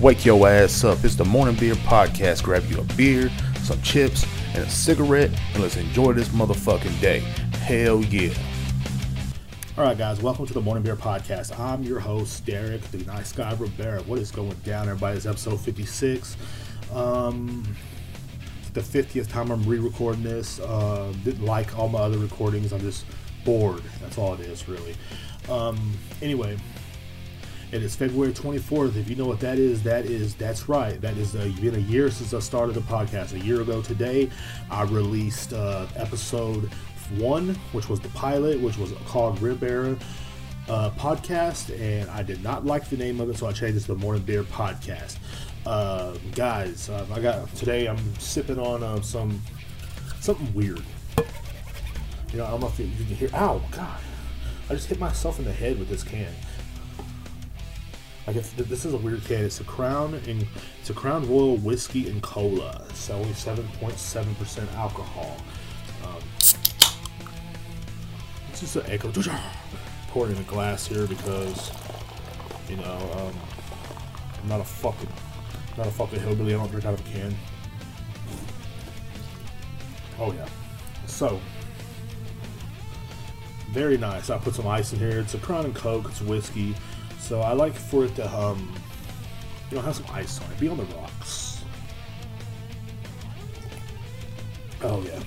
Wake your ass up. It's the Morning Beer Podcast. Grab you a beer, some chips, and a cigarette, and let's enjoy this motherfucking day. Hell yeah. All right, guys, welcome to the Morning Beer Podcast. I'm your host, Derek, the nice guy Rivera. What is going down, everybody? It's episode 56. Um, the 50th time I'm re recording this. Uh, didn't like all my other recordings. I'm just bored. That's all it is, really. Um, anyway, it is February 24th. If you know what that is, that is that's right. That is uh, been a year since I started the podcast. A year ago today, I released uh, episode one, which was the pilot, which was called Rear Bear uh, Podcast, and I did not like the name of it, so I changed it to the Morning Beer Podcast. Uh, guys, uh, I got today. I'm sipping on uh, some something weird. You know, I don't know if you can hear. Ow, God! I just hit myself in the head with this can. Like if this is a weird can. It's a Crown and it's a Crown Royal whiskey and cola. It's only seven point seven percent alcohol. Um, it's just an echo. Pour it in a glass here because you know um, I'm not a fucking not a fucking hillbilly. I don't drink out of a can. Oh yeah. So very nice. I put some ice in here. It's a Crown and Coke. It's whiskey. So I like for it to, um, you know, have some ice on it. Be on the rocks. Oh yeah.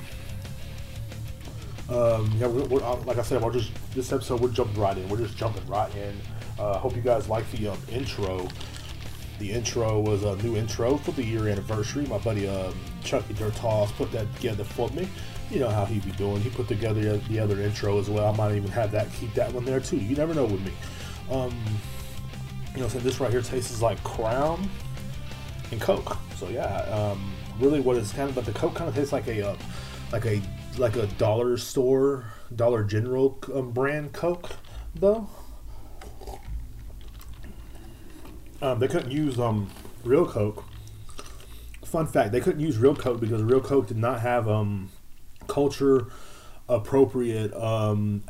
Um, yeah, we're, we're, uh, like I said, we're just this episode. We're jumping right in. We're just jumping right in. Uh, hope you guys like the um, intro. The intro was a new intro for the year anniversary. My buddy um, Chucky Dirtos put that together for me. You know how he be doing. He put together the other intro as well. I might even have that keep that one there too. You never know with me. Um, you know, so this right here tastes like Crown and Coke. So yeah, um, really, what is kind of, but the Coke kind of tastes like a, uh, like a, like a dollar store, Dollar General um, brand Coke, though. Um, they couldn't use um, real Coke. Fun fact: they couldn't use real Coke because real Coke did not have um, culture appropriate um,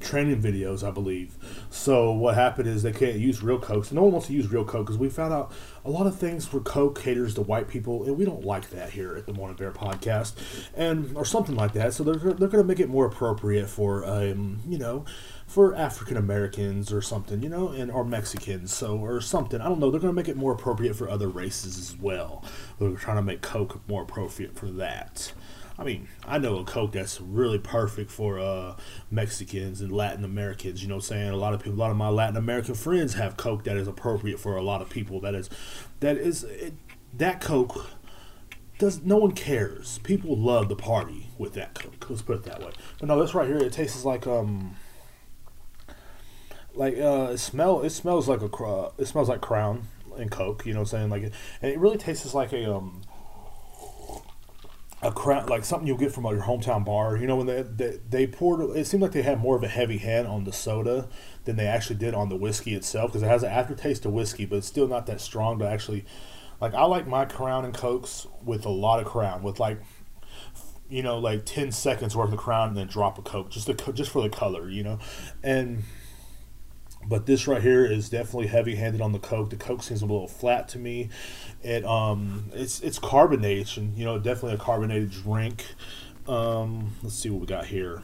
training videos, I believe. So what happened is they can't use real Coke. So no one wants to use real Coke because we found out a lot of things for Coke caters to white people, and we don't like that here at the Morning Beer Podcast, and or something like that. So they're they're going to make it more appropriate for um you know for African Americans or something, you know, and or Mexicans, so or something. I don't know. They're going to make it more appropriate for other races as well. They're trying to make Coke more appropriate for that. I mean, I know a Coke that's really perfect for uh, Mexicans and Latin Americans. You know, what I'm saying a lot of people, a lot of my Latin American friends have Coke that is appropriate for a lot of people. That is, that is it, that Coke. Does no one cares? People love the party with that Coke. Let's put it that way. But no, this right here, it tastes like um, like uh, it smell. It smells like a it smells like Crown and Coke. You know what I'm saying? Like, it, and it really tastes like a um a crown like something you'll get from your hometown bar. You know when they they, they poured it seemed like they had more of a heavy hand on the soda than they actually did on the whiskey itself because it has an aftertaste of whiskey, but it's still not that strong to actually like I like my Crown and Cokes with a lot of Crown with like you know like 10 seconds worth of Crown and then drop a Coke just the just for the color, you know. And but this right here is definitely heavy handed on the Coke. The Coke seems a little flat to me. It um it's it's carbonation, you know, definitely a carbonated drink. Um, let's see what we got here.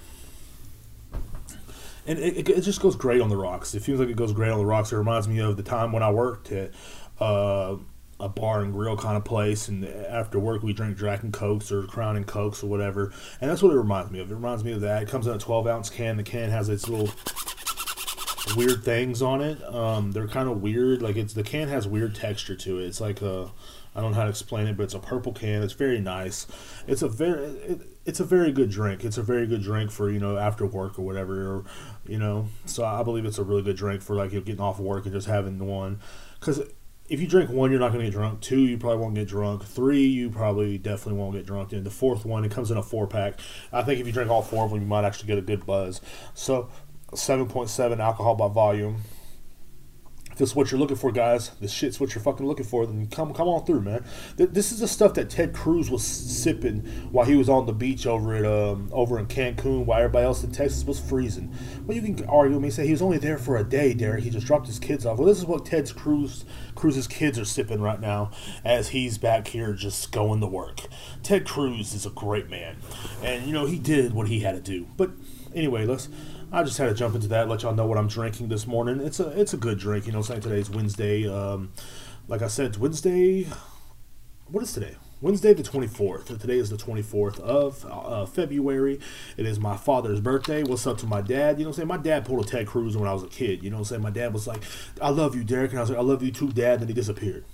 And it, it, just goes great on the rocks. It feels like it goes great on the rocks. It reminds me of the time when I worked at uh, a bar and grill kind of place, and after work we drink Jack Cokes or Crown and Cokes or whatever. And that's what it reminds me of. It reminds me of that. It comes in a 12 ounce can. The can has its little weird things on it. Um, they're kind of weird. Like it's the can has weird texture to it. It's like a I don't know how to explain it, but it's a purple can. It's very nice. It's a very it, it's a very good drink. It's a very good drink for you know after work or whatever, or you know. So I believe it's a really good drink for like getting off work and just having one. Because if you drink one, you're not going to get drunk. Two, you probably won't get drunk. Three, you probably definitely won't get drunk. And the fourth one, it comes in a four pack. I think if you drink all four of them, you might actually get a good buzz. So 7.7 alcohol by volume, if this is what you're looking for, guys, this shit's what you're fucking looking for, then come come on through, man. This is the stuff that Ted Cruz was sipping while he was on the beach over at um, over in Cancun, while everybody else in Texas was freezing. Well, you can argue with me, say he was only there for a day, Derek. He just dropped his kids off. Well, this is what Ted Cruz Cruz's kids are sipping right now as he's back here just going to work. Ted Cruz is a great man, and you know he did what he had to do. But anyway, let's I just had to jump into that, let y'all know what I'm drinking this morning. It's a it's a good drink, you know. Saying today's Wednesday. Um, like I said, Wednesday. What is today? Wednesday the 24th. Today is the 24th of uh, February. It is my father's birthday. What's up to my dad? You know what I'm saying? My dad pulled a Ted Cruz when I was a kid. You know what I'm saying? My dad was like, I love you, Derek. And I was like, I love you too, Dad. And he disappeared.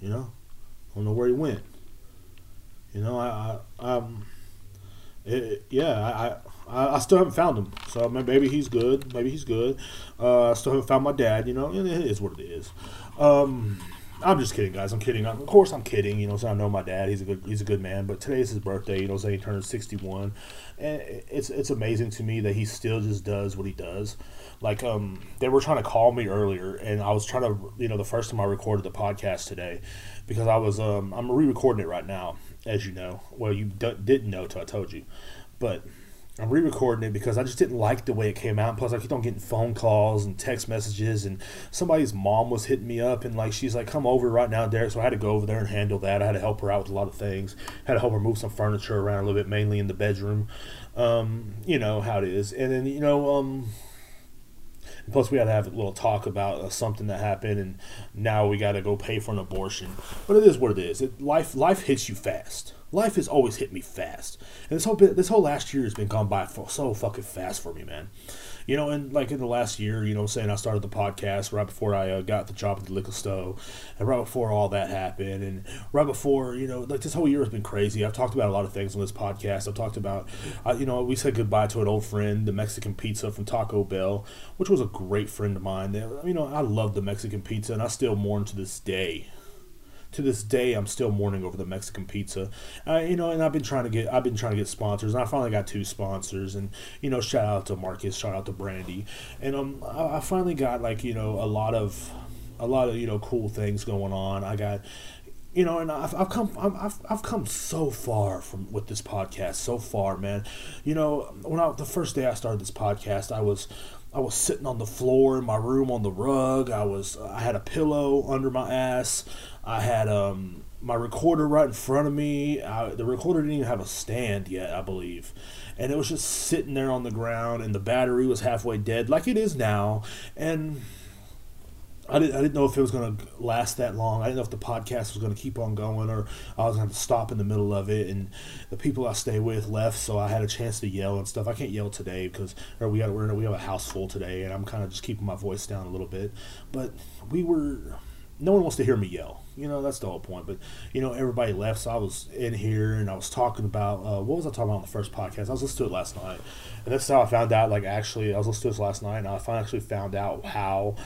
You know? I don't know where he went. You know, I, I um, it, yeah, I, I, I still haven't found him. So maybe he's good. Maybe he's good. Uh, I still haven't found my dad. You know, it is what it is. Um, I'm just kidding, guys. I'm kidding. Of course, I'm kidding. You know, so I know my dad. He's a good. He's a good man. But today is his birthday. You know, so he turned 61, and it's it's amazing to me that he still just does what he does. Like, um, they were trying to call me earlier, and I was trying to, you know, the first time I recorded the podcast today, because I was, um, I'm re-recording it right now, as you know. Well, you d- didn't know till I told you, but I'm re-recording it because I just didn't like the way it came out. Plus, I keep on getting phone calls and text messages, and somebody's mom was hitting me up, and like she's like, "Come over right now, Derek." So I had to go over there and handle that. I had to help her out with a lot of things. had to help her move some furniture around a little bit, mainly in the bedroom. Um, you know how it is, and then you know, um, plus we had to have a little talk about uh, something that happened, and now we got to go pay for an abortion. But it is what it is. It, life life hits you fast life has always hit me fast, and this whole bit, this whole last year has been gone by so fucking fast for me, man. You know, and like in the last year, you know, saying I started the podcast right before I uh, got the job at the liquor store, and right before all that happened, and right before you know, like this whole year has been crazy. I've talked about a lot of things on this podcast. I've talked about, uh, you know, we said goodbye to an old friend, the Mexican pizza from Taco Bell, which was a great friend of mine. You know, I love the Mexican pizza, and I still mourn to this day to this day, I'm still mourning over the Mexican pizza. Uh, you know, and I've been trying to get I've been trying to get sponsors, and I finally got two sponsors. And you know, shout out to Marcus, shout out to Brandy, and um, I, I finally got like you know a lot of a lot of you know cool things going on. I got you know, and I've, I've come I've, I've come so far from with this podcast, so far, man. You know, when I the first day I started this podcast, I was I was sitting on the floor in my room on the rug. I was I had a pillow under my ass. I had um my recorder right in front of me. I, the recorder didn't even have a stand yet, I believe. And it was just sitting there on the ground and the battery was halfway dead like it is now. And I didn't, I didn't know if it was going to last that long. I didn't know if the podcast was going to keep on going or I was going to stop in the middle of it. And the people I stay with left, so I had a chance to yell and stuff. I can't yell today because or we got we're in, we have a house full today, and I'm kind of just keeping my voice down a little bit. But we were no one wants to hear me yell. You know, that's the whole point. But, you know, everybody left, so I was in here and I was talking about, uh, what was I talking about on the first podcast? I was listening to it last night. And that's how I found out, like, actually, I was listening to this last night and I finally actually found out how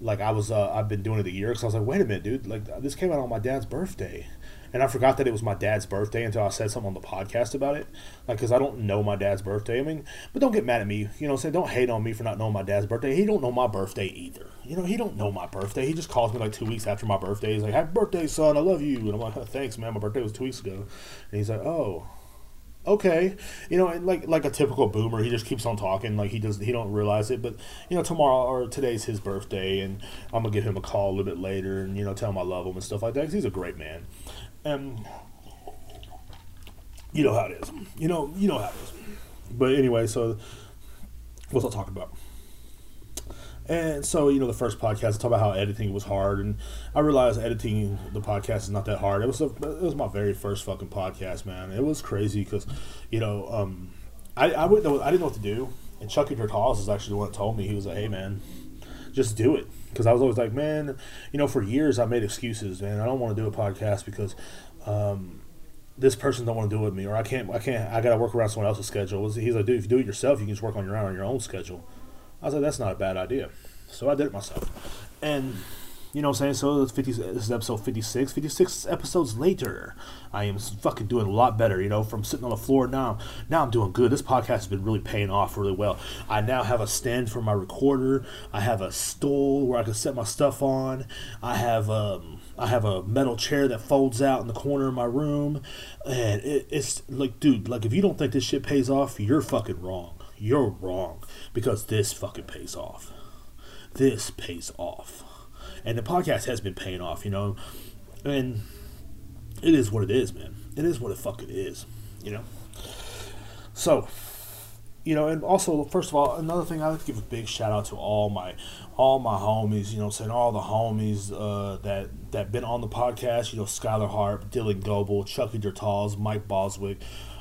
like I was uh, I've been doing it a year because I was like, wait a minute, dude, like this came out on my dad's birthday, and I forgot that it was my dad's birthday until I said something on the podcast about it, like because I don't know my dad's birthday. I mean, but don't get mad at me, you know, say don't hate on me for not knowing my dad's birthday. He don't know my birthday either. You know, he don't know my birthday. He just calls me like two weeks after my birthday. He's like, happy birthday, son, I love you, and I'm like, thanks, man, my birthday was two weeks ago, and he's like, oh okay. You know like like a typical boomer he just keeps on talking. Like he does he don't realize it. But you know tomorrow or today's his birthday and i'm gonna give him a call a little bit later and you know tell him i love him and stuff like that because he's a great man and you know how it is you know you know how it is but anyway so what's i talking about and so, you know, the first podcast, I talked about how editing was hard, and I realized editing the podcast is not that hard. It was a, it was my very first fucking podcast, man. It was crazy because, you know, um, I I wouldn't know I didn't know what to do, and Chucky Hawes is actually the one that told me. He was like, "Hey, man, just do it," because I was always like, "Man, you know, for years I made excuses, man. I don't want to do a podcast because." Um, this person don't want to do it with me, or I can't, I can't, I got to work around someone else's schedule. He's like, dude, if you do it yourself, you can just work on your own on your own schedule. I was like, that's not a bad idea. So I did it myself. And you know what I'm saying? So it's 50, this is episode 56. 56 episodes later, I am fucking doing a lot better, you know, from sitting on the floor now. Now I'm doing good. This podcast has been really paying off really well. I now have a stand for my recorder. I have a stool where I can set my stuff on. I have um I have a metal chair that folds out in the corner of my room. And it, it's like, dude, like if you don't think this shit pays off, you're fucking wrong. You're wrong because this fucking pays off. This pays off and the podcast has been paying off, you know, and it is what it is, man. It is what it fucking is, you know. So, you know, and also, first of all, another thing I like to give a big shout out to all my, all my homies. You know, saying all the homies uh, that that been on the podcast. You know, Skylar Harp, Dylan Goebel, Chucky Dertals, Mike Boswick.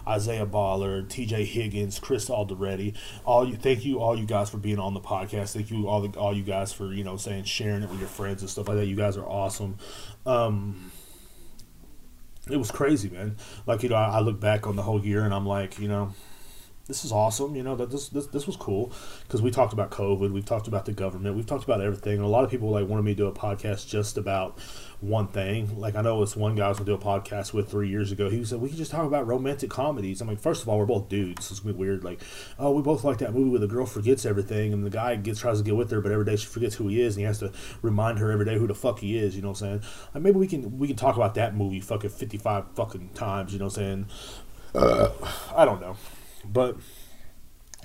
Isaiah Baller, T.J. Higgins, Chris Alderetti. All you, thank you, all you guys for being on the podcast. Thank you, all the, all you guys for you know saying sharing it with your friends and stuff like that. You guys are awesome. Um, it was crazy, man. Like you know, I, I look back on the whole year and I'm like, you know, this is awesome. You know that this this, this was cool because we talked about COVID, we've talked about the government, we've talked about everything. And a lot of people like wanted me to do a podcast just about one thing. Like I know this one guy I was gonna do a podcast with three years ago. He said we can just talk about romantic comedies. I'm like, first of all, we're both dudes. It's gonna be weird. Like, oh, we both like that movie where the girl forgets everything and the guy gets tries to get with her, but every day she forgets who he is and he has to remind her every day who the fuck he is. You know what I'm saying? Like maybe we can we can talk about that movie fucking 55 fucking times. You know what I'm saying? Uh, I don't know. But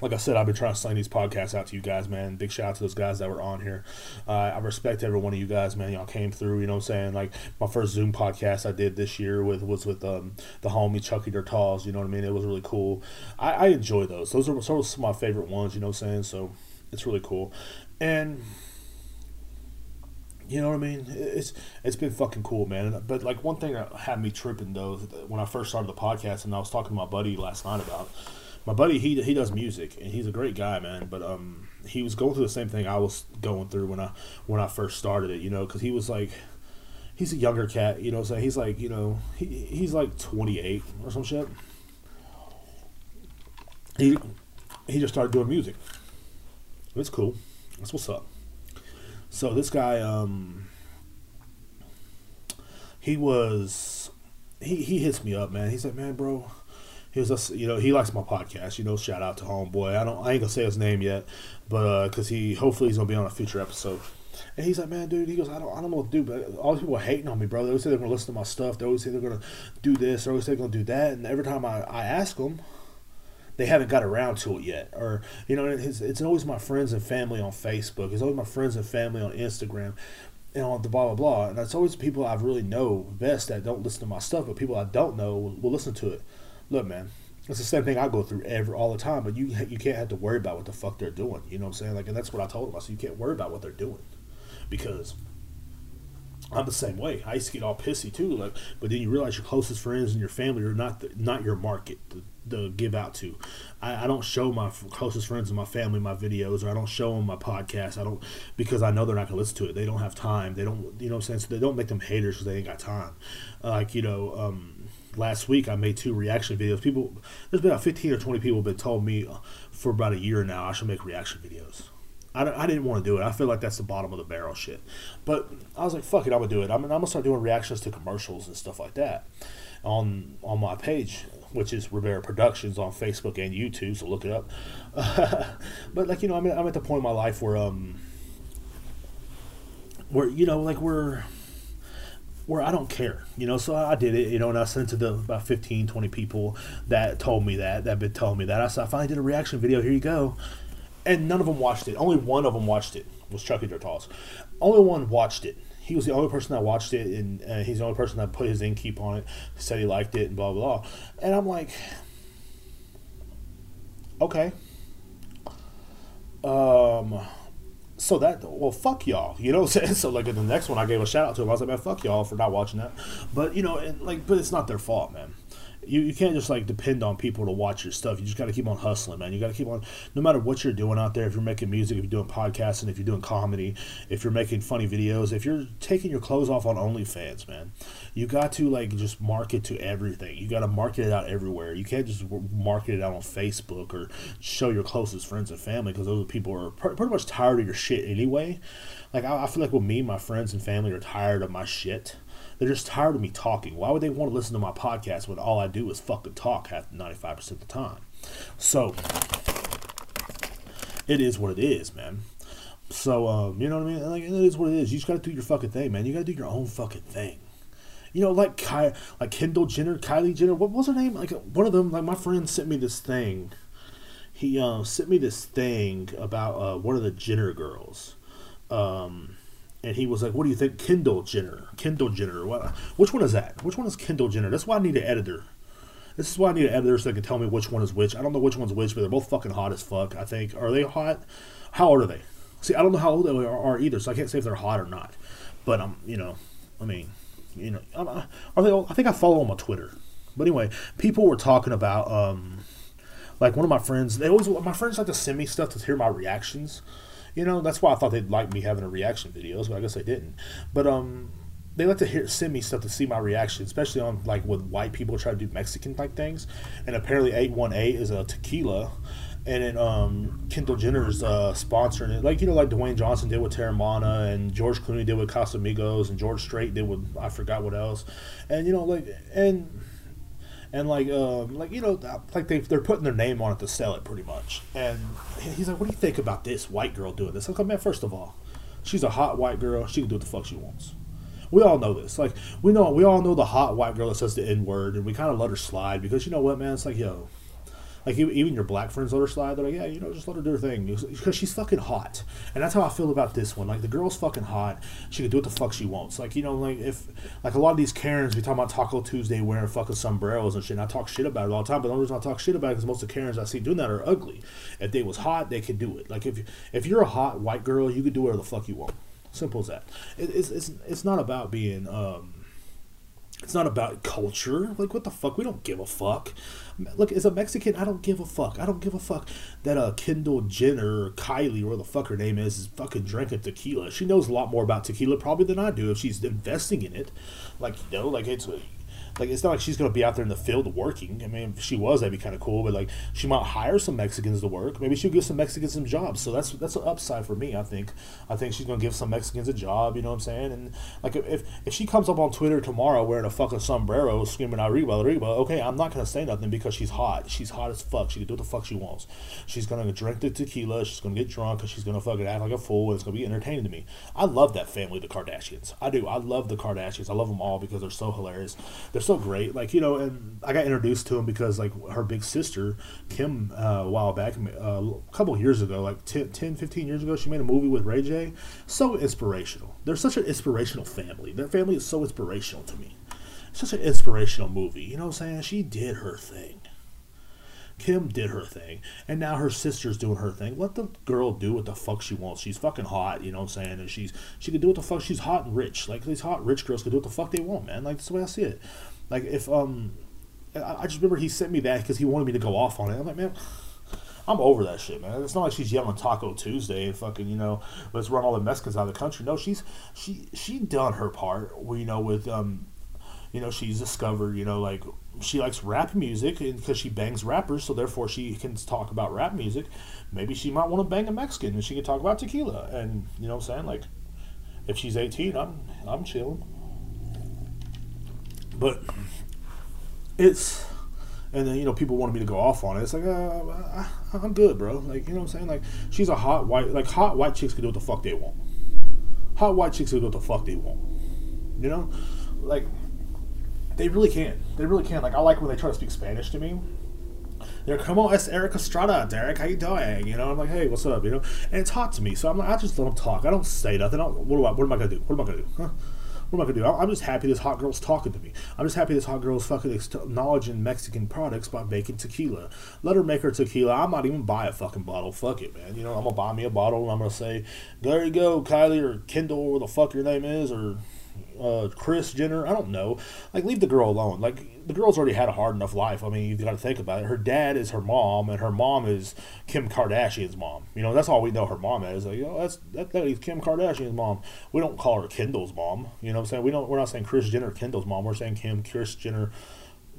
like I said, I've been trying to sling these podcasts out to you guys, man. Big shout out to those guys that were on here. Uh, I respect every one of you guys, man. Y'all came through, you know what I'm saying? Like my first Zoom podcast I did this year with was with um, the homie Chucky Dertals, you know what I mean? It was really cool. I, I enjoy those. Those are sort of some of my favorite ones, you know what I'm saying? So it's really cool. And you know what I mean? It's it's been fucking cool, man. But like one thing that had me tripping though, when I first started the podcast, and I was talking to my buddy last night about my buddy he he does music and he's a great guy, man. But um, he was going through the same thing I was going through when I when I first started it, you know, because he was like. He's a younger cat, you know. So he's like, you know, he, he's like 28 or some shit. He he just started doing music. It's cool. That's what's up. So this guy, um, he was, he he hits me up, man. He's like, man, bro, was, a, you know, he likes my podcast. You know, shout out to homeboy. I don't, I ain't gonna say his name yet, but because uh, he, hopefully, he's gonna be on a future episode. And he's like, man, dude. He goes, I don't, I don't know what to do, but all these people are hating on me, bro. They always say they're gonna listen to my stuff. They always say they're gonna do this. They always say they're gonna do that. And every time I, I ask them, they haven't got around to it yet. Or you know, it's, it's always my friends and family on Facebook. It's always my friends and family on Instagram. And on the blah blah blah, and that's always people I really know best that don't listen to my stuff, but people I don't know will, will listen to it look, man, it's the same thing I go through every all the time. But you you can't have to worry about what the fuck they're doing. You know what I'm saying? Like, and that's what I told them. I said you can't worry about what they're doing because I'm the same way. I used to get all pissy too. Like, but then you realize your closest friends and your family are not the, not your market to, to give out to. I, I, don't show my closest friends and my family my videos, or I don't show them my podcast. I don't because I know they're not gonna listen to it. They don't have time. They don't, you know, what I'm saying. So they don't make them haters because they ain't got time. Like you know. Um, last week I made two reaction videos. People, there's been about 15 or 20 people been told me for about a year now I should make reaction videos. I, I didn't want to do it. I feel like that's the bottom of the barrel shit. But I was like, fuck it, I'm gonna do it. I'm, I'm gonna start doing reactions to commercials and stuff like that on on my page, which is Rivera Productions on Facebook and YouTube. So look it up. but like you know, I'm I'm at the point in my life where um where you know like we're where I don't care, you know. So I did it, you know, and I sent it to about 15, 20 people that told me that, that been telling me that. I said, I finally did a reaction video. Here you go. And none of them watched it. Only one of them watched it. Was Chucky Dertals. Only one watched it. He was the only person that watched it, and uh, he's the only person that put his in keep on it. Said he liked it, and blah blah. blah. And I'm like, okay. Um so that well fuck y'all you know what i'm saying? So like in the next one i gave a shout out to him. I was like man fuck y'all for not watching that. But you know and like but it's not their fault man you, you can't just like depend on people to watch your stuff. You just got to keep on hustling, man. You got to keep on, no matter what you're doing out there. If you're making music, if you're doing podcasting, if you're doing comedy, if you're making funny videos, if you're taking your clothes off on OnlyFans, man, you got to like just market to everything. You got to market it out everywhere. You can't just market it out on Facebook or show your closest friends and family because those people are pretty much tired of your shit anyway. Like I, I feel like with me, my friends and family are tired of my shit they're just tired of me talking. Why would they want to listen to my podcast when all I do is fucking talk half 95% of the time? So, it is what it is, man. So, um, you know what I mean? Like, it is what it is. You just gotta do your fucking thing, man. You gotta do your own fucking thing. You know, like Ky- like Kendall Jenner, Kylie Jenner. What was her name? Like one of them. Like my friend sent me this thing. He uh, sent me this thing about uh, one of the Jenner girls. Um, and he was like, "What do you think, Kendall Jenner? Kendall Jenner? What? Which one is that? Which one is Kendall Jenner? That's why I need an editor. This is why I need an editor so they can tell me which one is which. I don't know which one's which, but they're both fucking hot as fuck. I think. Are they hot? How old are they? See, I don't know how old they are, either, so I can't say if they're hot or not. But I'm, um, you know, I mean, you know, uh, are they? I think I follow them on Twitter. But anyway, people were talking about, um, like one of my friends. They always my friends like to send me stuff to hear my reactions you know, that's why I thought they'd like me having a reaction videos, but I guess they didn't. But um, they like to hear send me stuff to see my reaction, especially on like with white people try to do Mexican type things. And apparently, eight one eight is a tequila, and then um, Kendall Jenner's uh, sponsoring it, like you know, like Dwayne Johnson did with Teremana, and George Clooney did with Casamigos, and George Strait did with I forgot what else, and you know, like and and like um, like you know like they they're putting their name on it to sell it pretty much. And he's like, "What do you think about this white girl doing this?" I'm like, "Man, first of all, she's a hot white girl. She can do what the fuck she wants." We all know this. Like we know we all know the hot white girl that says the N word, and we kind of let her slide because you know what, man? It's like yo, like even your black friends let her slide. They're like, yeah, you know, just let her do her thing because she's fucking hot. And that's how I feel about this one. Like the girl's fucking hot. She can do what the fuck she wants. Like you know, like if like a lot of these Karens, we talk about Taco Tuesday wearing fucking sombreros and shit. And I talk shit about it all the time. But the only reason I talk shit about it is most of the Karens I see doing that are ugly. If they was hot, they could do it. Like if if you're a hot white girl, you could do whatever the fuck you want. Simple as that. It, it's it's it's not about being um it's not about culture. Like, what the fuck? We don't give a fuck. Look, as a Mexican, I don't give a fuck. I don't give a fuck that uh, Kendall Jenner or Kylie, or the fuck her name is, is fucking drinking tequila. She knows a lot more about tequila probably than I do if she's investing in it. Like, you know, like it's like it's not like she's gonna be out there in the field working. I mean, if she was, that'd be kind of cool. But like, she might hire some Mexicans to work. Maybe she'll give some Mexicans some jobs. So that's that's an upside for me. I think. I think she's gonna give some Mexicans a job. You know what I'm saying? And like, if if she comes up on Twitter tomorrow wearing a fucking sombrero, screaming "Arriba, Arriba," okay, I'm not gonna say nothing because she's hot. She's hot as fuck. She can do what the fuck she wants. She's gonna drink the tequila. She's gonna get drunk because she's gonna fucking act like a fool. And it's gonna be entertaining to me. I love that family, the Kardashians. I do. I love the Kardashians. I love them all because they're so hilarious. They're so great. Like you know and I got introduced to him because like her big sister Kim uh, a while back, uh, a couple years ago, like 10, 10, 15 years ago, she made a movie with Ray J. So inspirational. They're such an inspirational family. Their family is so inspirational to me. such an inspirational movie. You know what I'm saying? She did her thing. Kim did her thing, and now her sister's doing her thing. Let the girl do what the fuck she wants. She's fucking hot, you know what I'm saying? And she's she can do what the fuck. She's hot and rich. Like these hot rich girls can do what the fuck they want, man. Like that's the way I see it. Like if um, I, just remember he sent me that because he wanted me to go off on it. I'm like, man. I'm over that shit, man. It's not like she's yelling Taco Tuesday and fucking, you know, let's run all the Mexicans out of the country. No, she's she she done her part. You know, with um, you know, she's discovered, you know, like she likes rap music because she bangs rappers, so therefore she can talk about rap music. Maybe she might want to bang a Mexican and she can talk about tequila. And you know what I'm saying? Like, if she's 18, I'm I'm chilling. But it's and then you know people wanted me to go off on it. It's like uh, I'm good, bro. Like you know what I'm saying? Like she's a hot white like hot white chicks can do what the fuck they want. Hot white chicks can do what the fuck they want. You know, like they really can. They really can. Like I like when they try to speak Spanish to me. They're como es Erik Estrada, Derek. How you doing? You know, I'm like, hey, what's up? You know, and it's hot to me, so I'm like, I just let them talk. I don't say nothing. what, do I, what am I gonna do? What am I gonna do? Huh? What am I gonna do? I'm just happy this hot girl's talking to me. I'm just happy this hot girl's fucking acknowledging Mexican products by making tequila. Let her make her tequila. I might even buy a fucking bottle. Fuck it, man. You know, I'm gonna buy me a bottle and I'm gonna say, there you go, Kylie or Kendall, or the fuck your name is, or uh, Kris Jenner. I don't know. Like, leave the girl alone. Like, the girl's already had a hard enough life. I mean, you've got to think about it. Her dad is her mom, and her mom is Kim Kardashian's mom. You know, that's all we know her mom is. Like, you know, that's that, Kim Kardashian's mom. We don't call her Kendall's mom. You know what I'm saying? We don't. We're not saying Kris Jenner Kendall's mom. We're saying Kim Kris Jenner,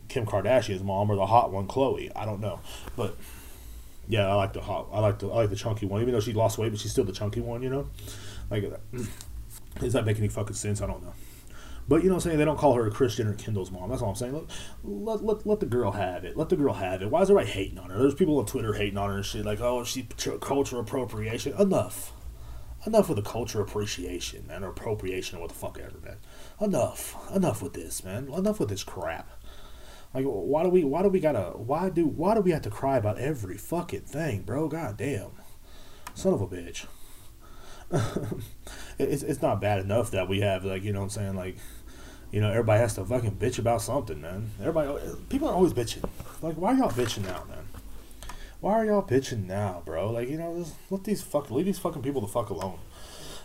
Kim Kardashian's mom, or the hot one, Khloe. I don't know, but yeah, I like the hot. I like the I like the chunky one. Even though she lost weight, but she's still the chunky one. You know, like does that make any fucking sense? I don't know. But you know what I'm saying? They don't call her a Christian or Kendall's mom. That's all I'm saying. Let, let, let, let, the girl have it. Let the girl have it. Why is everybody hating on her? There's people on Twitter hating on her and shit. Like, oh, she culture appropriation. Enough. Enough with the culture appreciation and appropriation or what the fuck ever, man. Enough. Enough with this, man. Enough with this crap. Like, why do we? Why do we gotta? Why do? Why do we have to cry about every fucking thing, bro? God damn, son of a bitch. it's it's not bad enough that we have like you know what I'm saying like you know, everybody has to fucking bitch about something, man. Everybody, people are always bitching. Like, why are y'all bitching now, man? Why are y'all bitching now, bro? Like, you know, just let these fuck, leave these fucking people the fuck alone.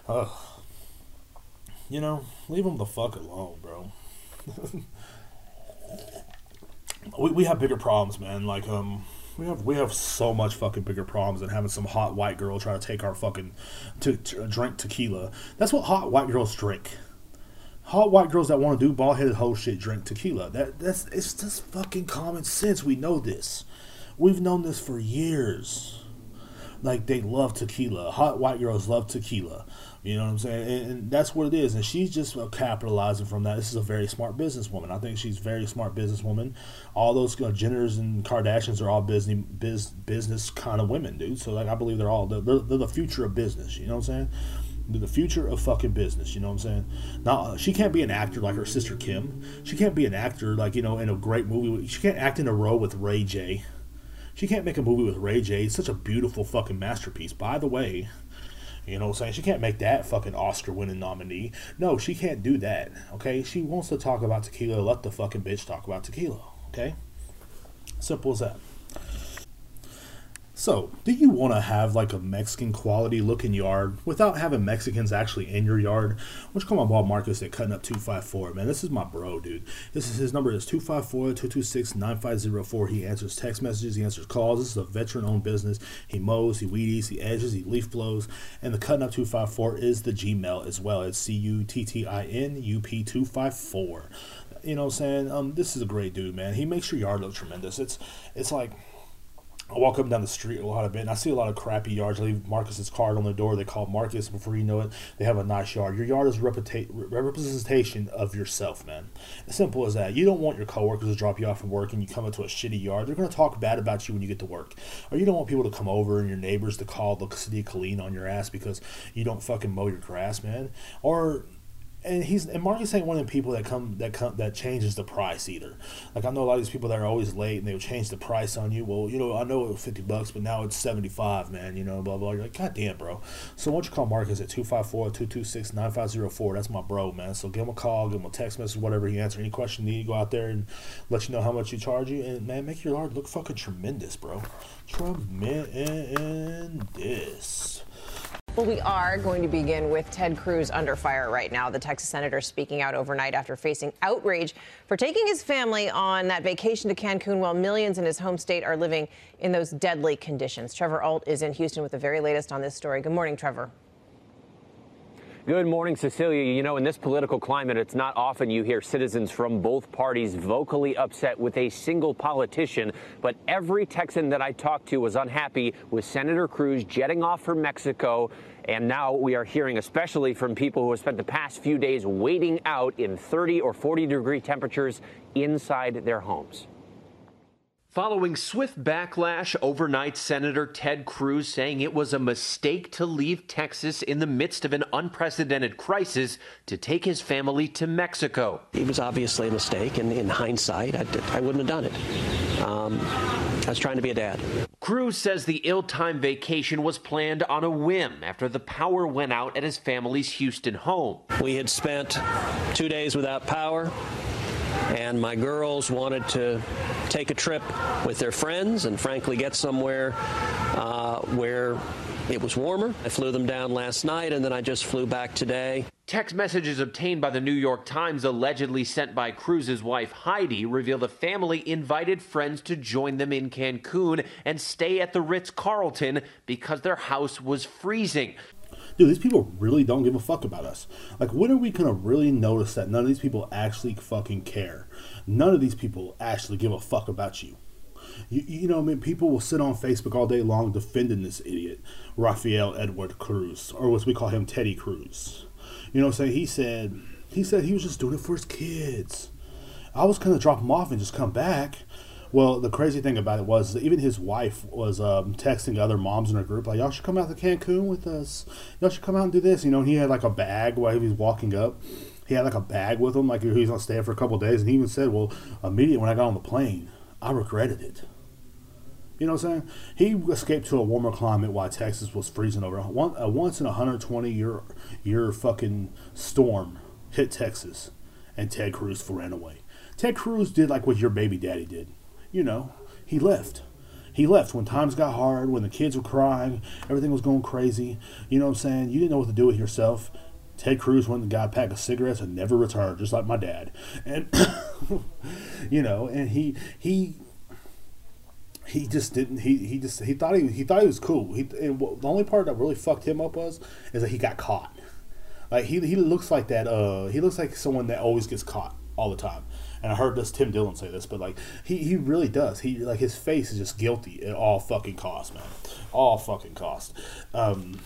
Ugh. You know, leave them the fuck alone, bro. we, we have bigger problems, man. Like, um, we have we have so much fucking bigger problems than having some hot white girl try to take our fucking to, to drink tequila. That's what hot white girls drink hot white girls that want to do bald headed whole shit drink tequila. That that's it's just fucking common sense. We know this. We've known this for years. Like they love tequila. Hot white girls love tequila. You know what I'm saying? And, and that's what it is. And she's just capitalizing from that. This is a very smart businesswoman. I think she's very smart businesswoman. All those uh, Jenners and Kardashians are all business biz, business kind of women, dude. So like I believe they're all they're, they're the future of business. You know what I'm saying? The future of fucking business. You know what I'm saying? Now uh, she can't be an actor like her sister Kim. She can't be an actor like you know in a great movie. She can't act in a row with Ray J. She can't make a movie with Ray J. It's such a beautiful fucking masterpiece. By the way, you know what I'm saying? She can't make that fucking Oscar winning nominee. No, she can't do that. Okay? She wants to talk about tequila. Let the fucking bitch talk about tequila. Okay? Simple as that. So, do you want to have like a Mexican quality looking yard without having Mexicans actually in your yard? Which call my boy Marcus at Cutting Up 254. Man, this is my bro, dude. This is his number is 254-226-9504. He answers text messages, he answers calls. This is a veteran owned business. He mows, he weed eats, he edges, he leaf blows. And the Cutting Up 254 is the Gmail as well. It's C-U-T-T-I-N-U-P 254. You know what I'm saying? Um, this is a great dude, man. He makes your yard look tremendous. It's it's like I walk up and down the street a lot of bit, and I see a lot of crappy yards. I leave Marcus's card on the door. They call Marcus. Before you know it, they have a nice yard. Your yard is reputa- representation of yourself, man. As simple as that. You don't want your coworkers to drop you off from work and you come into a shitty yard. They're going to talk bad about you when you get to work. Or you don't want people to come over and your neighbors to call the city of Killeen on your ass because you don't fucking mow your grass, man. Or and he's and Marcus ain't one of the people that come that come that changes the price either. Like I know a lot of these people that are always late and they will change the price on you. Well, you know, I know it was fifty bucks, but now it's seventy five, man. You know, blah blah. You're like, God damn, bro. So don't you call Marcus at 254-226-9504. That's my bro, man. So give him a call, give him a text message, whatever he answer any question you need, go out there and let you know how much he charge you, and man, make your yard look fucking tremendous, bro. Tremendous. Well, we are going to begin with Ted Cruz under fire right now. The Texas senator speaking out overnight after facing outrage for taking his family on that vacation to Cancun while millions in his home state are living in those deadly conditions. Trevor Ault is in Houston with the very latest on this story. Good morning, Trevor. Good morning, Cecilia. You know, in this political climate, it's not often you hear citizens from both parties vocally upset with a single politician, but every Texan that I talked to was unhappy with Senator Cruz jetting off for Mexico. And now we are hearing, especially from people who have spent the past few days waiting out in 30 or 40 degree temperatures inside their homes. Following swift backlash overnight, Senator Ted Cruz saying it was a mistake to leave Texas in the midst of an unprecedented crisis to take his family to Mexico. It was obviously a mistake, and in hindsight, I, I wouldn't have done it. Um, I was trying to be a dad. Cruz says the ill timed vacation was planned on a whim after the power went out at his family's Houston home. We had spent two days without power and my girls wanted to take a trip with their friends and frankly get somewhere uh, where it was warmer. I flew them down last night and then I just flew back today. Text messages obtained by the New York Times, allegedly sent by Cruz's wife Heidi, reveal the family invited friends to join them in Cancun and stay at the Ritz Carlton because their house was freezing. Dude, these people really don't give a fuck about us. Like, when are we gonna really notice that none of these people actually fucking care? None of these people actually give a fuck about you. You, you know, I mean, people will sit on Facebook all day long defending this idiot, Rafael Edward Cruz, or as we call him, Teddy Cruz. You know, say he said he said he was just doing it for his kids. I was gonna drop him off and just come back. Well, the crazy thing about it was that even his wife was um, texting other moms in her group like, "Y'all should come out to Cancun with us. Y'all should come out and do this." You know, he had like a bag while he was walking up. He had like a bag with him, like he was gonna stay for a couple days, and he even said, "Well, immediately when I got on the plane, I regretted it." You know what I'm saying? He escaped to a warmer climate while Texas was freezing over. A once in a 120 year year fucking storm hit Texas, and Ted Cruz ran away. Ted Cruz did like what your baby daddy did. You know, he left. He left when times got hard, when the kids were crying, everything was going crazy. You know what I'm saying? You didn't know what to do with yourself. Ted Cruz went and got a pack of cigarettes and never returned, just like my dad. And you know, and he he he just didn't. He, he just he thought he he thought he was cool. He and the only part that really fucked him up was is that he got caught. Like he he looks like that. Uh, he looks like someone that always gets caught all the time. And I heard this Tim Dillon say this, but like he, he really does. He like his face is just guilty at all fucking cost, man. All fucking cost. Um,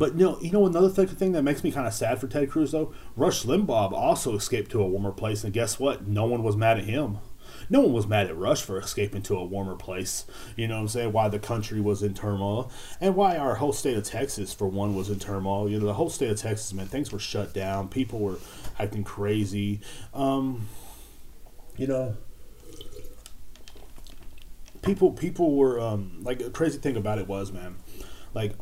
but you know, you know another thing that makes me kind of sad for Ted Cruz though. Rush Limbaugh also escaped to a warmer place, and guess what? No one was mad at him no one was mad at Rush for escaping to a warmer place. You know what I'm saying? Why the country was in turmoil and why our whole state of Texas, for one, was in turmoil. You know, the whole state of Texas, man, things were shut down. People were acting crazy. Um, you know, people people were um, like the crazy thing about it was, man, like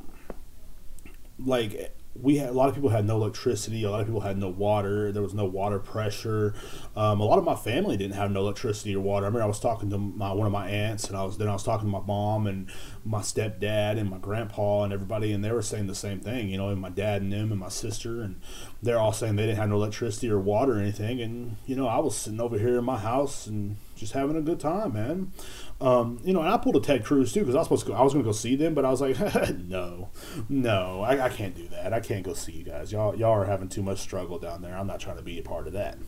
like we had a lot of people had no electricity. A lot of people had no water. There was no water pressure. Um, a lot of my family didn't have no electricity or water. I remember I was talking to my one of my aunts, and I was then I was talking to my mom and my stepdad and my grandpa and everybody, and they were saying the same thing. You know, and my dad and them and my sister, and they're all saying they didn't have no electricity or water or anything. And you know, I was sitting over here in my house and just having a good time, man. Um, you know, and I pulled a Ted Cruz too because I was supposed to go. I was going to go see them, but I was like, no, no, I, I, can't do that. I can't go see you guys. Y'all, y'all are having too much struggle down there. I'm not trying to be a part of that.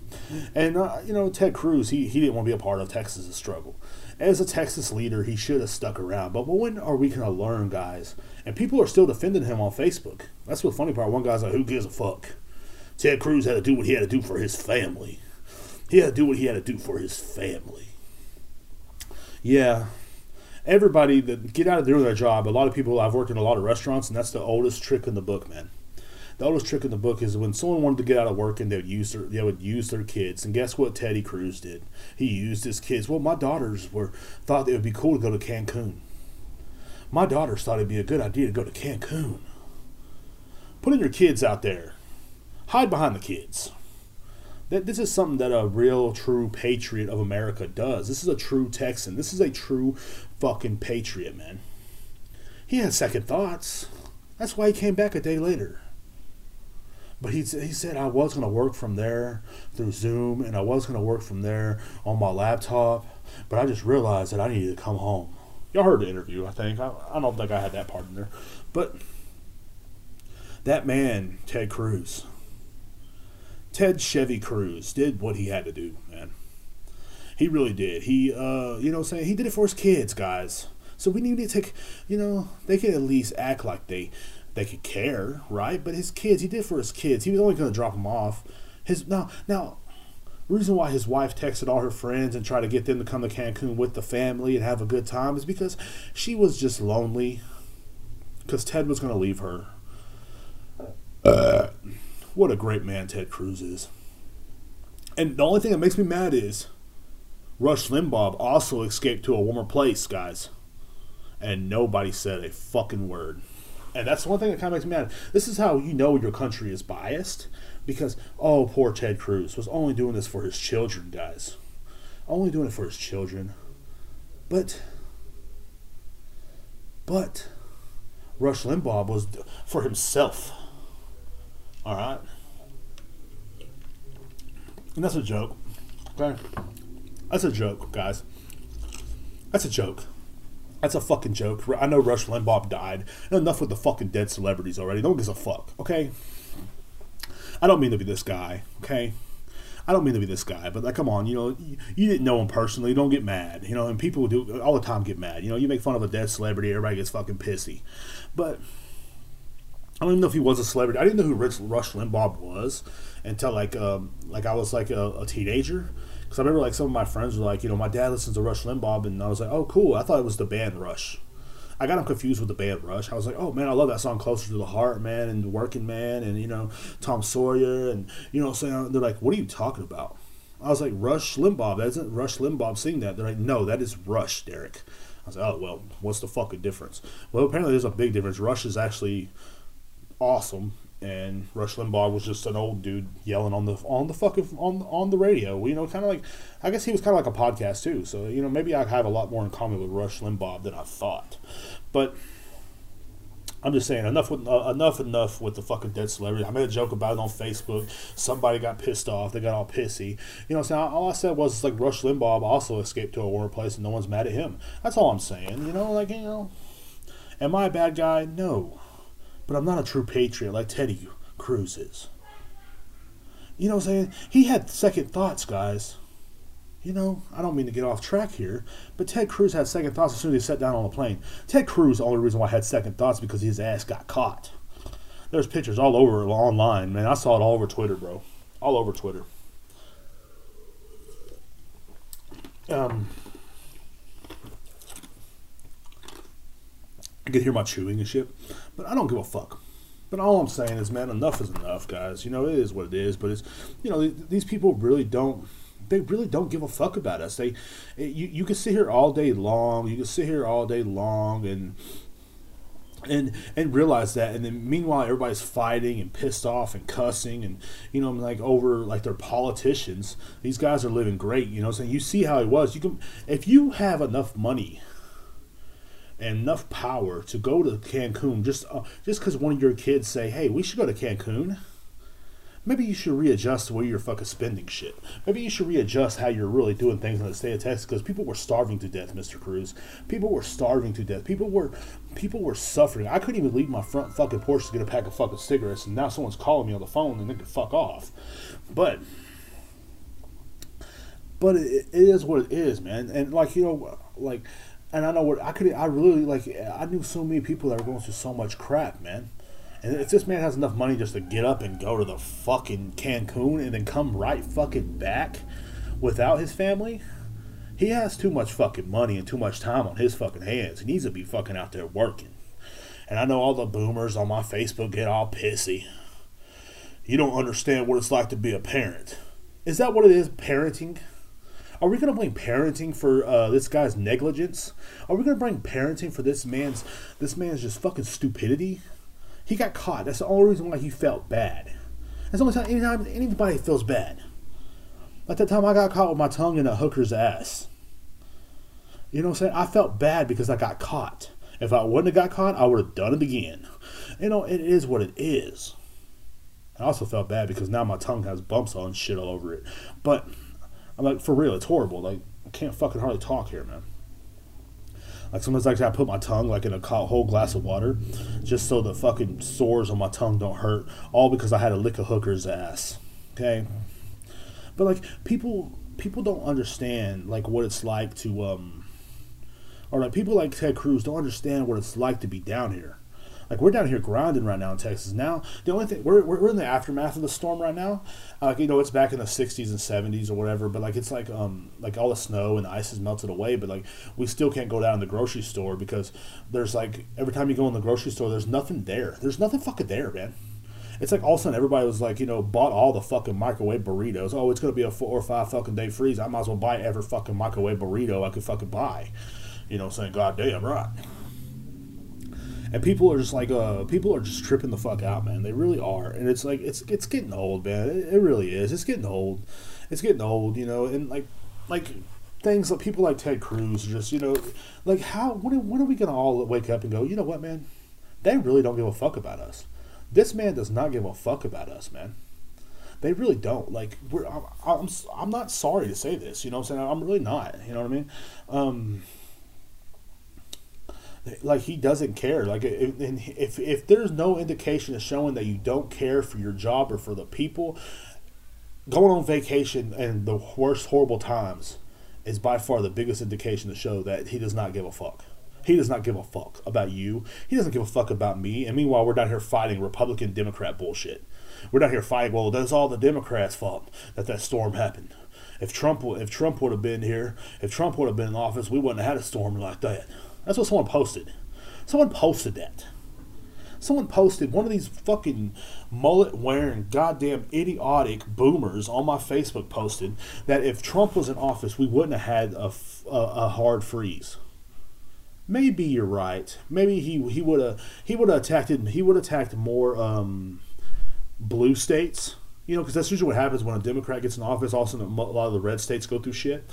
And uh, you know, Ted Cruz, he he didn't want to be a part of Texas's struggle. As a Texas leader, he should have stuck around. But when are we going to learn, guys? And people are still defending him on Facebook. That's the funny part. One guy's like, who gives a fuck? Ted Cruz had to do what he had to do for his family. He had to do what he had to do for his family. Yeah. Everybody that get out of doing their job. A lot of people I've worked in a lot of restaurants, and that's the oldest trick in the book, man. The oldest trick in the book is when someone wanted to get out of work and they would use their they would use their kids. And guess what Teddy Cruz did? He used his kids. Well, my daughters were thought it would be cool to go to Cancun. My daughters thought it'd be a good idea to go to Cancun. Putting your kids out there. Hide behind the kids that this is something that a real true patriot of America does. This is a true Texan. This is a true fucking patriot, man. He had second thoughts. That's why he came back a day later. But he, he said I was going to work from there through Zoom and I was going to work from there on my laptop, but I just realized that I needed to come home. Y'all heard the interview, I think. I, I don't think I had that part in there. But that man, Ted Cruz, Ted Chevy Cruz did what he had to do, man. He really did. He, uh, you know, saying he did it for his kids, guys. So we need to take, you know, they could at least act like they they could care, right? But his kids, he did for his kids. He was only going to drop them off. His now now reason why his wife texted all her friends and tried to get them to come to Cancun with the family and have a good time is because she was just lonely because Ted was going to leave her. Uh, what a great man Ted Cruz is. And the only thing that makes me mad is Rush Limbaugh also escaped to a warmer place, guys. And nobody said a fucking word. And that's the one thing that kind of makes me mad. This is how you know your country is biased. Because, oh, poor Ted Cruz was only doing this for his children, guys. Only doing it for his children. But, but, Rush Limbaugh was for himself All right. And that's a joke. Okay? That's a joke, guys. That's a joke. That's a fucking joke. I know Rush Limbaugh died. Enough with the fucking dead celebrities already. No one gives a fuck, okay? I don't mean to be this guy, okay? I don't mean to be this guy, but like, come on, you know, you, you didn't know him personally. Don't get mad, you know. And people do all the time get mad. You know, you make fun of a dead celebrity, everybody gets fucking pissy. But I don't even know if he was a celebrity. I didn't know who Rich Rush Limbaugh was until like um, like I was like a, a teenager. Because I remember like some of my friends were like, you know, my dad listens to Rush Limbaugh, and I was like, oh, cool. I thought it was the band Rush. I got him confused with the band Rush. I was like, oh man, I love that song "Closer to the Heart," man, and "Working Man," and you know Tom Sawyer, and you know, saying they're like, what are you talking about? I was like, Rush Limbaugh. That isn't Rush Limbaugh sing that. They're like, no, that is Rush, Derek. I was like, oh well, what's the fucking difference? Well, apparently there's a big difference. Rush is actually awesome, and Rush Limbaugh was just an old dude yelling on the on the fucking on on the radio. You know, kind of like I guess he was kind of like a podcast too. So you know, maybe I have a lot more in common with Rush Limbaugh than I thought. But I'm just saying enough with uh, enough enough with the fucking dead celebrity. I made a joke about it on Facebook. Somebody got pissed off. They got all pissy. You know, so all I said was like Rush Limbaugh also escaped to a warmer place, and no one's mad at him. That's all I'm saying. You know, like you know, am I a bad guy? No but I'm not a true patriot like Teddy Cruz is. You know what I'm saying? He had second thoughts, guys. You know, I don't mean to get off track here, but Ted Cruz had second thoughts as soon as he sat down on the plane. Ted Cruz, the only reason why I had second thoughts because his ass got caught. There's pictures all over online, man. I saw it all over Twitter, bro. All over Twitter. Um, You can hear my chewing and shit, but I don't give a fuck. But all I'm saying is, man, enough is enough, guys. You know, it is what it is. But it's, you know, these people really don't. They really don't give a fuck about us. They, eh, you, you can sit here all day long. You can sit here all day long and and and realize that and then meanwhile everybody's fighting and pissed off and cussing and you know like over like their politicians these guys are living great you know so you see how it was you can if you have enough money enough power to go to Cancun just uh, just because one of your kids say, "Hey, we should go to Cancun." Maybe you should readjust where you're fucking spending shit. Maybe you should readjust how you're really doing things in the state of Texas because people were starving to death, Mr. Cruz. People were starving to death. People were people were suffering. I couldn't even leave my front fucking porch to get a pack of fucking cigarettes, and now someone's calling me on the phone and they can fuck off. But but it, it is what it is, man. And like you know, like and I know what I could. I really like. I knew so many people that were going through so much crap, man. And if this man has enough money just to get up and go to the fucking Cancun and then come right fucking back without his family, he has too much fucking money and too much time on his fucking hands. He needs to be fucking out there working. And I know all the boomers on my Facebook get all pissy. You don't understand what it's like to be a parent. Is that what it is, parenting? Are we going to blame parenting for uh, this guy's negligence? Are we going to blame parenting for this man's this man's just fucking stupidity? He got caught. That's the only reason why he felt bad. That's the only time anytime anybody feels bad. Like that time I got caught with my tongue in a hooker's ass. You know what I'm saying? I felt bad because I got caught. If I wouldn't have got caught, I would have done it again. You know, it is what it is. I also felt bad because now my tongue has bumps on shit all over it. But I'm like, for real, it's horrible. Like, I can't fucking hardly talk here, man. Like sometimes like I put my tongue like in a whole glass of water, just so the fucking sores on my tongue don't hurt. All because I had to lick a hooker's ass. Okay, but like people, people don't understand like what it's like to um, or like people like Ted Cruz don't understand what it's like to be down here. Like we're down here grinding right now in Texas. Now the only thing we're, we're in the aftermath of the storm right now. Like you know, it's back in the 60s and 70s or whatever. But like it's like um like all the snow and the ice has melted away. But like we still can't go down to the grocery store because there's like every time you go in the grocery store, there's nothing there. There's nothing fucking there, man. It's like all of a sudden everybody was like, you know, bought all the fucking microwave burritos. Oh, it's gonna be a four or five fucking day freeze. I might as well buy every fucking microwave burrito I could fucking buy. You know, saying, God damn right and people are just like uh people are just tripping the fuck out man they really are and it's like it's it's getting old man it, it really is it's getting old it's getting old you know and like like things like people like ted cruz just you know like how when, when are we gonna all wake up and go you know what man they really don't give a fuck about us This man does not give a fuck about us, man. They really don't. Like we're, I'm, I'm, I'm not sorry to say this. You know what I'm saying? I'm really not. You know what I mean? Um, like he doesn't care. Like if if there's no indication of showing that you don't care for your job or for the people, going on vacation and the worst horrible times is by far the biggest indication to show that he does not give a fuck. He does not give a fuck about you. He doesn't give a fuck about me. And meanwhile, we're down here fighting Republican Democrat bullshit. We're down here fighting. Well, that's all the Democrats' fault that that storm happened. If Trump if Trump would have been here, if Trump would have been in office, we wouldn't have had a storm like that. That's what someone posted. Someone posted that. Someone posted one of these fucking mullet wearing goddamn idiotic boomers on my Facebook posted that if Trump was in office, we wouldn't have had a, a, a hard freeze. Maybe you're right. Maybe he he would have he would have attacked he would attacked more um, blue states. You know, because that's usually what happens when a Democrat gets in office. Also, a lot of the red states go through shit,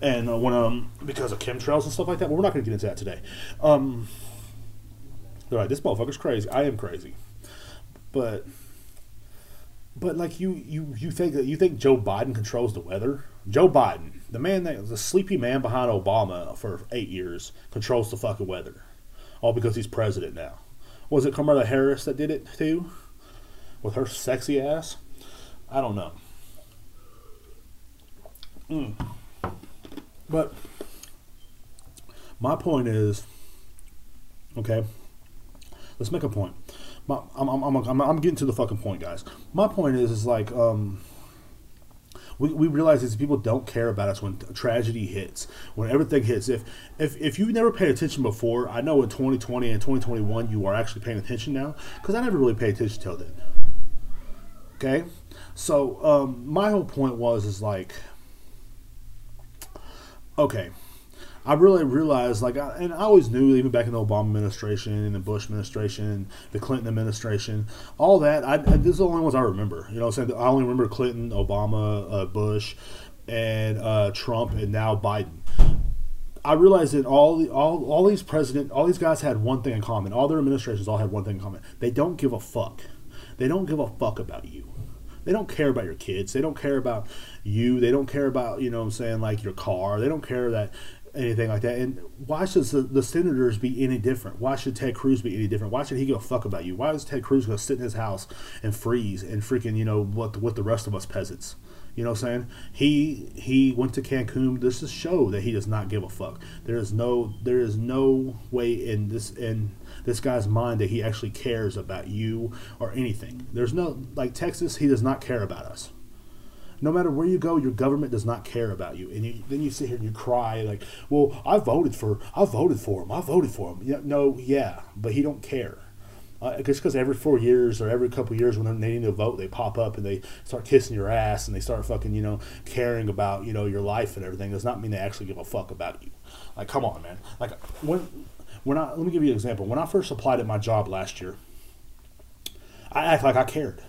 and uh, when um because of chemtrails and stuff like that. But we're not going to get into that today. Um, they're like, this motherfucker's crazy. I am crazy, but but like you you you think that you think Joe Biden controls the weather? Joe Biden, the man that the sleepy man behind Obama for eight years, controls the fucking weather, all because he's president now. Was it Kamala Harris that did it too, with her sexy ass? I don't know. Mm. But my point is, okay, let's make a point. My, I'm, I'm, I'm, I'm, getting to the fucking point, guys. My point is, is like, um, we, we realize these people don't care about us when tragedy hits, when everything hits. If if if you never paid attention before, I know in 2020 and 2021 you are actually paying attention now because I never really paid attention till then. Okay, so um, my whole point was is like, okay, I really realized, like, I, and I always knew, even back in the Obama administration and the Bush administration, the Clinton administration, all that. I, I this is the only ones I remember. You know, I'm saying I only remember Clinton, Obama, uh, Bush, and uh, Trump, and now Biden. I realized that all the, all all these president, all these guys had one thing in common. All their administrations all had one thing in common. They don't give a fuck. They don't give a fuck about you. They don't care about your kids. They don't care about you. They don't care about, you know what I'm saying, like your car. They don't care that anything like that. And why should the, the, senators be any different? Why should Ted Cruz be any different? Why should he give a fuck about you? Why is Ted Cruz going to sit in his house and freeze and freaking you know what with the rest of us peasants? You know what I'm saying? He he went to Cancun. This is show that he does not give a fuck. There is no there is no way in this in this guy's mind that he actually cares about you or anything. There's no like Texas. He does not care about us no matter where you go, your government does not care about you. And you, then you sit here and you cry like, "Well, I voted for, I voted for him, I voted for him." Yeah, no, yeah, but he don't care. Uh, just because every four years or every couple years when they're needing to vote, they pop up and they start kissing your ass and they start fucking, you know, caring about, you know, your life and everything does not mean they actually give a fuck about you. Like, come on, man. Like, when, when I, let me give you an example. When I first applied at my job last year, I act like I cared.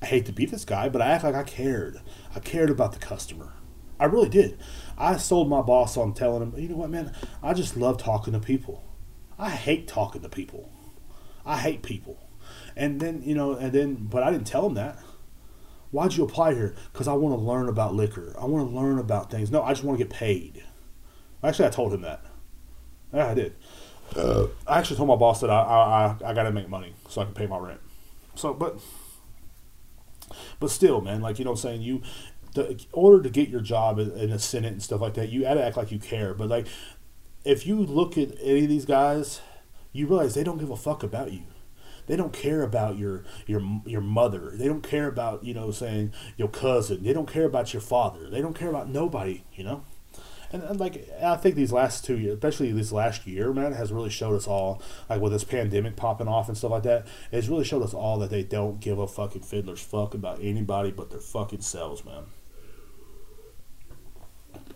I hate to be this guy, but I act like I cared. I cared about the customer. I really did. I sold my boss on telling him, you know what, man, I just love talking to people. I hate talking to people. I hate people. And then, you know, and then, but I didn't tell him that. Why'd you apply here? Because I want to learn about liquor. I want to learn about things. No, I just want to get paid. Actually, I told him that. Yeah, I did. Uh, I actually told my boss that I, I, I, I got to make money so I can pay my rent. So, but but still, man, like you know, what I'm saying you, the in order to get your job in, in the Senate and stuff like that, you got to act like you care. But like, if you look at any of these guys, you realize they don't give a fuck about you. They don't care about your your your mother. They don't care about you know saying your cousin. They don't care about your father. They don't care about nobody. You know and, and, like I think these last two years, especially this last year, man, has really showed us all, like with this pandemic popping off and stuff like that, it's really showed us all that they don't give a fucking fiddler's fuck about anybody but their fucking selves, man.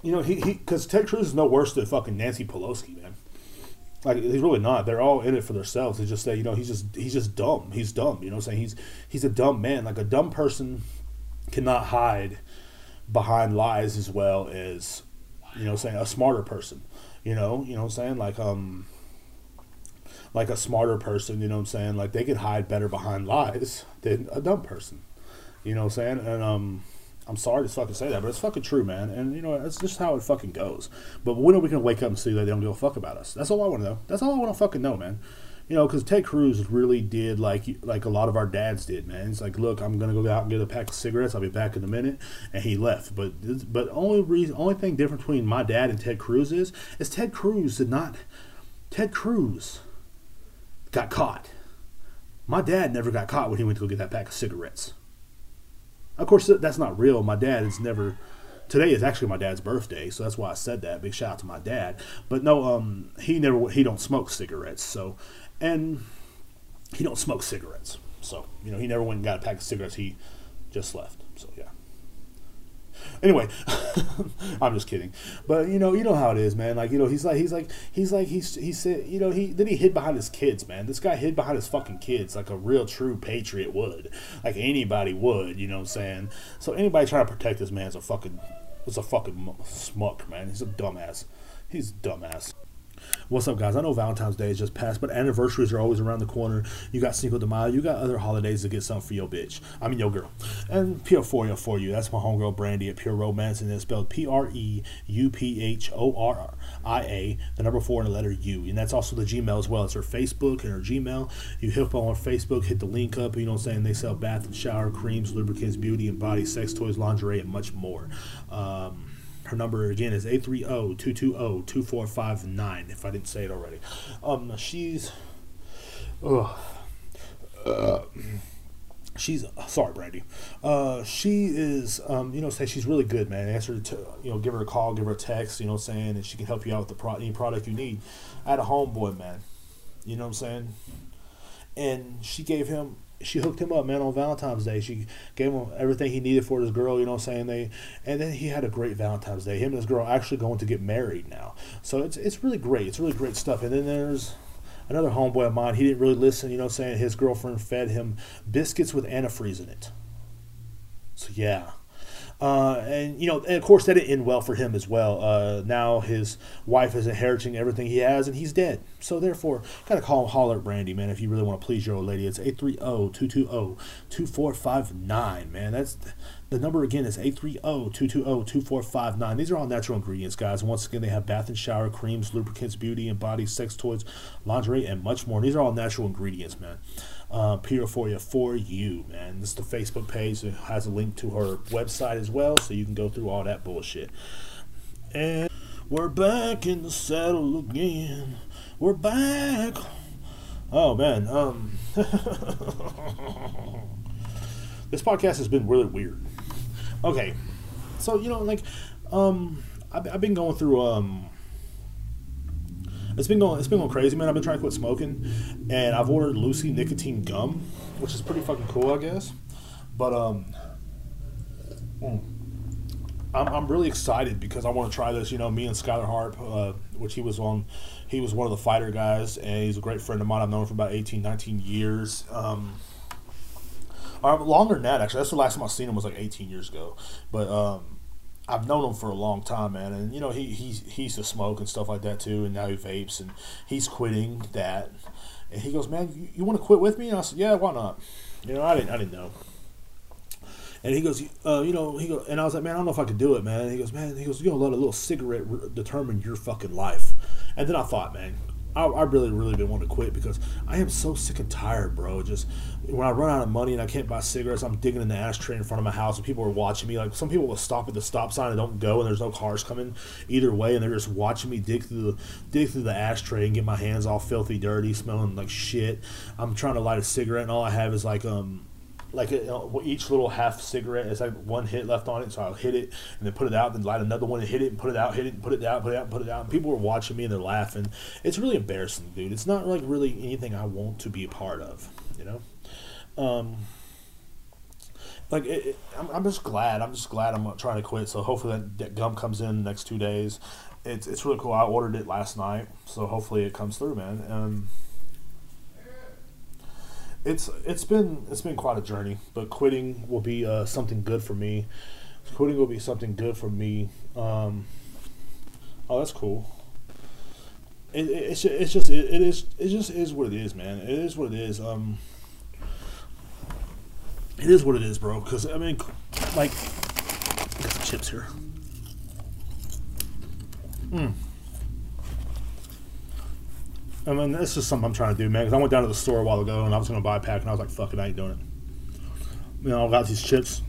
You know, he because Ted Cruz is no worse than fucking Nancy Pelosi, man. Like he's really not. They're all in it for themselves. They just say, you know, he's just he's just dumb. He's dumb. You know, what I'm saying he's he's a dumb man. Like a dumb person cannot hide behind lies as well as you know, saying a smarter person. You know, you know, I'm saying like um, like a smarter person, you know what I'm saying? Like they can hide better behind lies than a dumb person. You know what I'm saying? And um I'm sorry to fucking say that, but it's fucking true, man. And you know, that's just how it fucking goes. But when are we gonna wake up and see that they don't give a fuck about us? That's all I want to know. That's all I want to fucking know, man. You know, because Ted Cruz really did like like a lot of our dads did, man. It's like, look, I'm gonna go out and get a pack of cigarettes. I'll be back in a minute, and he left. But but only reason, only thing different between my dad and Ted Cruz is, is Ted Cruz did not. Ted Cruz got caught. My dad never got caught when he went to go get that pack of cigarettes. Of course, that's not real. My dad is never. Today is actually my dad's birthday, so that's why I said that. Big shout out to my dad. But no, um, he never he don't smoke cigarettes. So, and he don't smoke cigarettes. So you know he never went and got a pack of cigarettes. He just left. So yeah. Anyway, I'm just kidding. But you know, you know how it is, man. Like you know, he's like he's like he's like he's he said you know he then he hid behind his kids, man. This guy hid behind his fucking kids like a real true patriot would, like anybody would. You know what I'm saying? So anybody trying to protect this man's a fucking is a fucking smuck, man. He's a dumbass. He's a dumbass. What's up, guys? I know Valentine's Day is just passed, but anniversaries are always around the corner. You got Cinco de Mayo, you got other holidays to get something for your bitch. I mean, your girl. And Pure For for you. That's my homegirl Brandy at Pure Romance, and it's spelled P R E U P H O R I A, the number four and the letter U. And that's also the Gmail as well. It's her Facebook and her Gmail. You hit up on Facebook, hit the link up, you know what I'm saying? They sell bath and shower creams, lubricants, beauty and body, sex toys, lingerie, and much more. Um, her number again is 830-220-2459 if I didn't say it already. Um, she's Ugh. uh, she's sorry, Brandy. Uh, she is, um, you know, say she's really good, man. Answer to, you know, give her a call, give her a text, you know, saying, and she can help you out with the pro- any product you need. I had a homeboy, man. You know what I'm saying? And she gave him she hooked him up, man, on Valentine's Day. She gave him everything he needed for this girl, you know what I'm saying? They and then he had a great Valentine's Day. Him and his girl actually going to get married now. So it's it's really great. It's really great stuff. And then there's another homeboy of mine, he didn't really listen, you know what I'm saying? His girlfriend fed him biscuits with antifreeze in it. So yeah. Uh, and you know, and of course, that didn't end well for him as well. Uh, now his wife is inheriting everything he has, and he's dead. So therefore, gotta call him holler at Brandy, man. If you really want to please your old lady, it's 830-220-2459, man. That's the number again is 830-220-2459. These are all natural ingredients, guys. Once again, they have bath and shower creams, lubricants, beauty and body, sex toys, lingerie, and much more. These are all natural ingredients, man. Uh, you for you, man. This is the Facebook page. It has a link to her website as well, so you can go through all that bullshit. And we're back in the saddle again. We're back. Oh man, um, this podcast has been really weird okay, so you know, like, um, I've, I've been going through um. It's been going. It's been going crazy, man. I've been trying to quit smoking, and I've ordered Lucy nicotine gum, which is pretty fucking cool, I guess. But um, mm, I'm, I'm really excited because I want to try this. You know, me and Skylar Harp, uh, which he was on, he was one of the fighter guys, and he's a great friend of mine. I've known him for about 18, 19 years. Um, longer than that, actually. That's the last time I seen him was like 18 years ago. But um, I've known him for a long time, man. And you know, he he he used to smoke and stuff like that too, and now he vapes and he's quitting that. And he goes, man, you, you want to quit with me? And I said, yeah, why not? You know, I didn't I didn't know. And he goes, uh, you know, he goes, and I was like, man, I don't know if I could do it, man. And he goes, man, he goes, you gonna let a little cigarette re- determine your fucking life. And then I thought, man, I, I really, really been wanting to quit because I am so sick and tired, bro. Just when I run out of money and I can't buy cigarettes, I'm digging in the ashtray in front of my house and people are watching me. Like some people will stop at the stop sign and don't go, and there's no cars coming either way, and they're just watching me dig through the dig through the ashtray and get my hands all filthy, dirty, smelling like shit. I'm trying to light a cigarette, and all I have is like um like know, each little half cigarette is like one hit left on it. So I'll hit it and then put it out, then light another one and hit it and put it out, hit it and put it out, put it out, put it out. And people are watching me and they're laughing. It's really embarrassing, dude. It's not like really anything I want to be a part of, you know. Um, like it, it, I'm, I'm just glad. I'm just glad I'm trying to quit. So hopefully that, that gum comes in the next two days. It's it's really cool. I ordered it last night, so hopefully it comes through, man. Um, it's it's been it's been quite a journey, but quitting will be uh, something good for me. Quitting will be something good for me. Um, oh, that's cool. it, it, it's it's just it, it is it just is what it is, man. It is what it is. Um, it is what it is, bro. Because I mean, like, I got some chips here. Hmm. I mean, this is something I'm trying to do, man. Because I went down to the store a while ago and I was going to buy a pack, and I was like, "Fuck it, I ain't doing it." You know, I got these chips.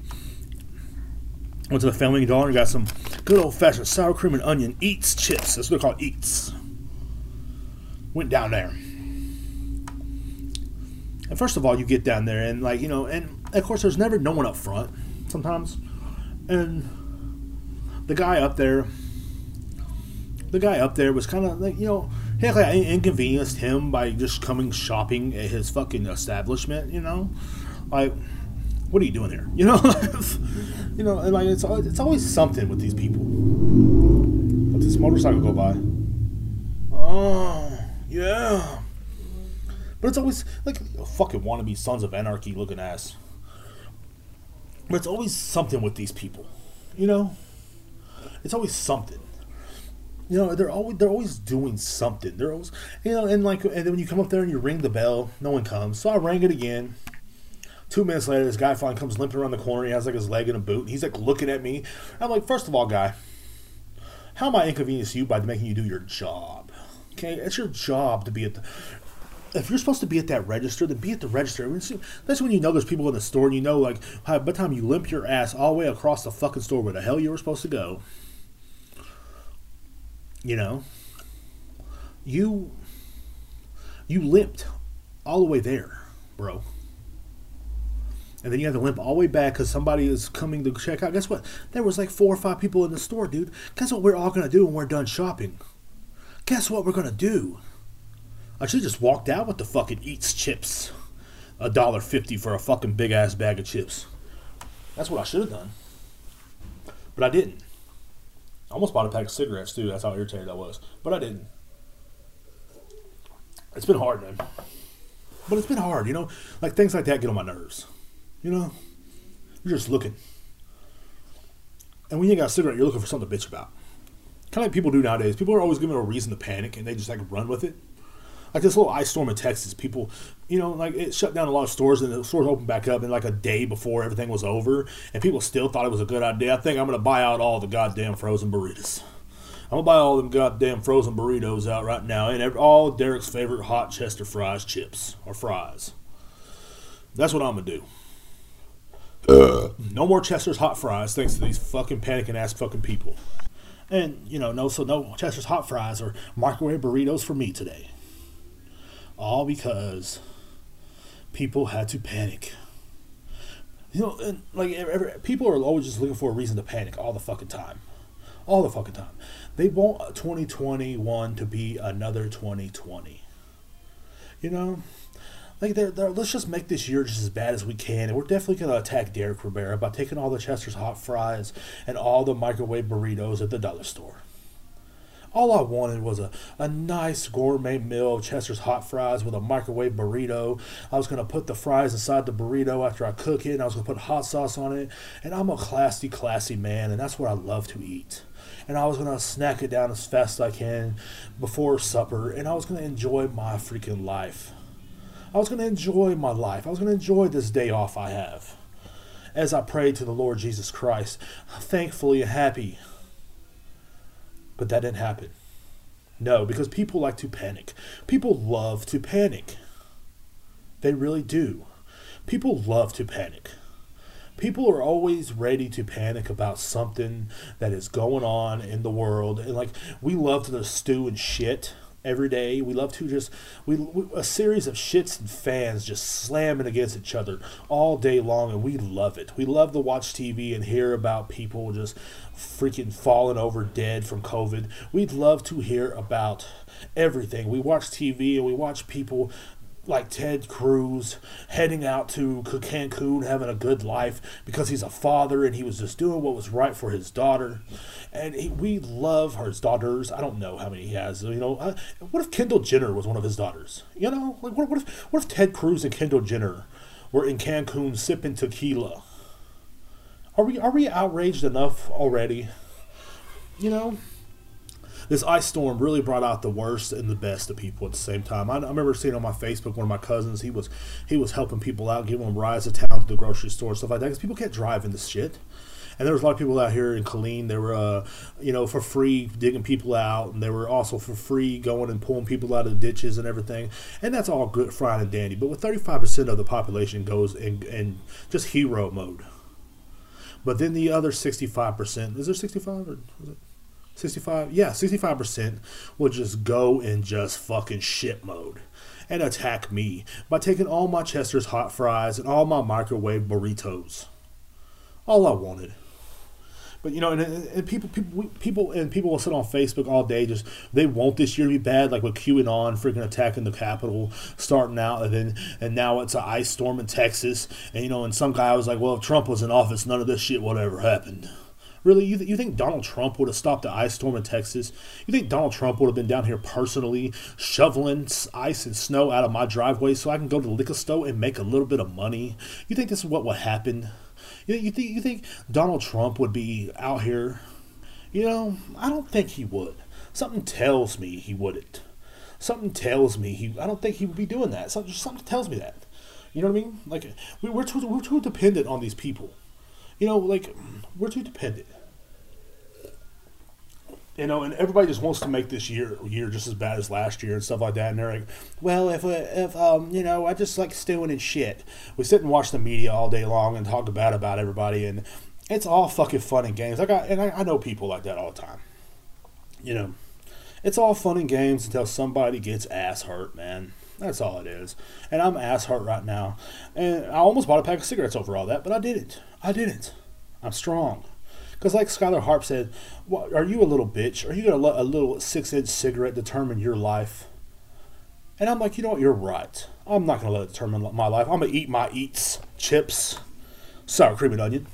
Went to the Family Dollar and got some good old fashioned sour cream and onion Eats chips. That's what they're called, Eats. Went down there. And first of all, you get down there and like you know, and of course, there's never no one up front. Sometimes, and the guy up there, the guy up there was kind of like you know, heck, I inconvenienced him by just coming shopping at his fucking establishment. You know, like what are you doing here? You know, you know, and like it's always, it's always something with these people. Let this motorcycle go by. Oh yeah, but it's always like fucking wannabe sons of anarchy looking ass. But it's always something with these people, you know. It's always something. You know, they're always they're always doing something. They're always you know, and like and then when you come up there and you ring the bell, no one comes. So I rang it again. Two minutes later, this guy finally comes limping around the corner. He has like his leg in a boot. He's like looking at me. I'm like, first of all, guy, how am I inconveniencing you by making you do your job? Okay, it's your job to be at the. If you're supposed to be at that register, then be at the register. That's when you know there's people in the store, and you know, like, by the time you limp your ass all the way across the fucking store where the hell you were supposed to go, you know, you you limped all the way there, bro and then you have to limp all the way back because somebody is coming to check out. Guess what? There was like four or five people in the store, dude. Guess what we're all gonna do when we're done shopping? Guess what we're gonna do? I should have just walked out with the fucking Eats chips, a dollar fifty for a fucking big ass bag of chips. That's what I should have done, but I didn't. I almost bought a pack of cigarettes too. That's how irritated I was, but I didn't. It's been hard, man. But it's been hard, you know. Like things like that get on my nerves. You know, you're just looking. And when you got a cigarette, you're looking for something to bitch about. Kind of like people do nowadays. People are always giving a reason to panic and they just like run with it. Like this little ice storm in Texas, people, you know, like it shut down a lot of stores and the stores opened back up in like a day before everything was over. And people still thought it was a good idea. I think I'm going to buy out all the goddamn frozen burritos. I'm gonna buy all them goddamn frozen burritos out right now, and every, all Derek's favorite hot Chester fries chips or fries. That's what I'm gonna do. Uh. No more Chester's hot fries, thanks to these fucking panicking ass fucking people. And you know, no, so no Chester's hot fries or microwave burritos for me today. All because people had to panic. You know, like every, people are always just looking for a reason to panic all the fucking time, all the fucking time. They want 2021 to be another 2020. You know, like they're, they're, let's just make this year just as bad as we can and we're definitely to attack derek rivera by taking all the chester's hot fries and all the microwave burritos at the dollar store all I wanted was a, a nice gourmet meal of Chester's hot fries with a microwave burrito. I was going to put the fries inside the burrito after I cook it, and I was going to put hot sauce on it. And I'm a classy, classy man, and that's what I love to eat. And I was going to snack it down as fast as I can before supper, and I was going to enjoy my freaking life. I was going to enjoy my life. I was going to enjoy this day off I have. As I prayed to the Lord Jesus Christ, thankfully and happy. But that didn't happen. No, because people like to panic. People love to panic. They really do. People love to panic. People are always ready to panic about something that is going on in the world. And like, we love to stew and shit every day. We love to just we, we, a series of shits and fans just slamming against each other all day long, and we love it. We love to watch TV and hear about people just freaking falling over dead from COVID. We'd love to hear about everything. We watch TV and we watch people like Ted Cruz heading out to Cancun, having a good life because he's a father and he was just doing what was right for his daughter. And he, we love his daughters. I don't know how many he has. You know, uh, what if Kendall Jenner was one of his daughters? You know, like what, what if what if Ted Cruz and Kendall Jenner were in Cancun sipping tequila? Are we are we outraged enough already? You know, this ice storm really brought out the worst and the best of people at the same time. I, I remember seeing on my Facebook one of my cousins. He was he was helping people out, giving them rides to town to the grocery store, stuff like that. Because people can't drive in this shit. And there was a lot of people out here in Killeen. They were, uh, you know, for free digging people out, and they were also for free going and pulling people out of the ditches and everything. And that's all good, fine and dandy. But with 35% of the population goes in, in just hero mode. But then the other 65%, is there 65 or is it 65? Yeah, 65% will just go in just fucking shit mode and attack me by taking all my Chester's hot fries and all my microwave burritos. All I wanted. But you know, and, and people, people, people, and people will sit on Facebook all day. Just they want this year to be bad, like with QAnon freaking attacking the Capitol, starting out, and then and now it's an ice storm in Texas. And you know, and some guy was like, "Well, if Trump was in office, none of this shit would ever happened." Really, you, th- you think Donald Trump would have stopped the ice storm in Texas? You think Donald Trump would have been down here personally shoveling ice and snow out of my driveway so I can go to the liquor store and make a little bit of money? You think this is what would happen? You, you think you think Donald Trump would be out here? You know, I don't think he would. Something tells me he wouldn't. Something tells me he. I don't think he would be doing that. Something, something tells me that. You know what I mean? Like we, we're too we're too dependent on these people. You know, like we're too dependent. You know, and everybody just wants to make this year year just as bad as last year and stuff like that. And they're like, "Well, if if um, you know, I just like stewing and shit." We sit and watch the media all day long and talk bad about everybody, and it's all fucking fun and games. I got, and I, I know people like that all the time. You know, it's all fun and games until somebody gets ass hurt, man. That's all it is. And I'm ass hurt right now. And I almost bought a pack of cigarettes over all that, but I didn't. I didn't. I'm strong. Because, like Skylar Harp said, are you a little bitch? Are you going to let a little six inch cigarette determine your life? And I'm like, you know what? You're right. I'm not going to let it determine my life. I'm going to eat my eats, chips, sour cream and onion.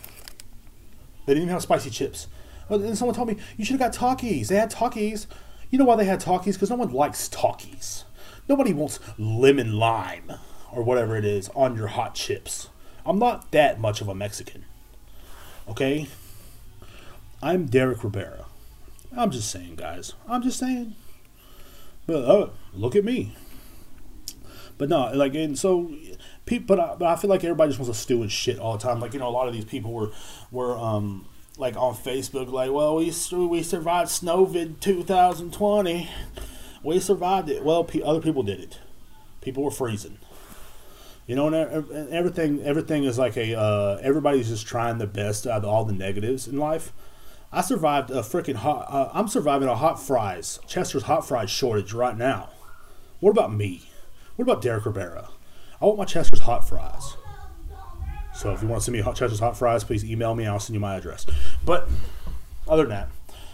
They didn't even have spicy chips. And someone told me, you should have got Takis. They had Takis. You know why they had Takis? Because no one likes Takis. Nobody wants lemon lime or whatever it is on your hot chips. I'm not that much of a Mexican. Okay? I'm Derek Rivera. I'm just saying, guys. I'm just saying. But oh, look at me. But no, like, and so, people. But I, but I feel like everybody just wants to stew and shit all the time. Like, you know, a lot of these people were were um like on Facebook, like, well, we we survived Snowvid 2020. We survived it. Well, other people did it. People were freezing. You know, and everything everything is like a uh, everybody's just trying their best out of all the negatives in life. I survived a freaking hot. Uh, I'm surviving a hot fries, Chester's hot fries shortage right now. What about me? What about Derek Rivera? I want my Chester's hot fries. So if you want to send me hot Chester's hot fries, please email me. I'll send you my address. But other than that,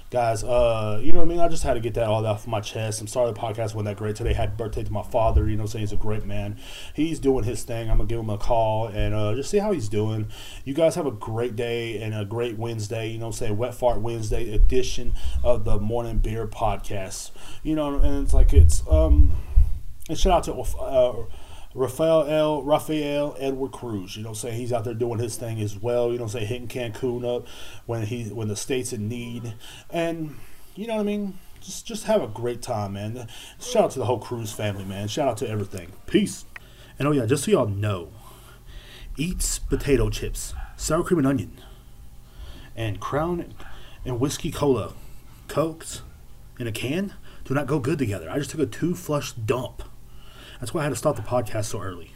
guys, uh, you know what I mean? I just had to get that all off my chest. I'm sorry the podcast wasn't that great today. Had birthday to my father, you know, saying he's a great man. He's doing his thing. I'm gonna give him a call and uh, just see how he's doing. You guys have a great day and a great Wednesday. You know, saying Wet Fart Wednesday edition of the Morning Beer Podcast. You know, and it's like it's um, and shout out to. Uh, Rafael. Rafael Edward Cruz, you know, say he's out there doing his thing as well. You know, say hitting Cancun up when he when the state's in need, and you know what I mean. Just just have a great time, man. Shout out to the whole Cruz family, man. Shout out to everything. Peace. And oh yeah, just so y'all know, eats potato chips, sour cream and onion, and Crown and whiskey cola, cokes in a can do not go good together. I just took a two flush dump. That's why I had to stop the podcast so early.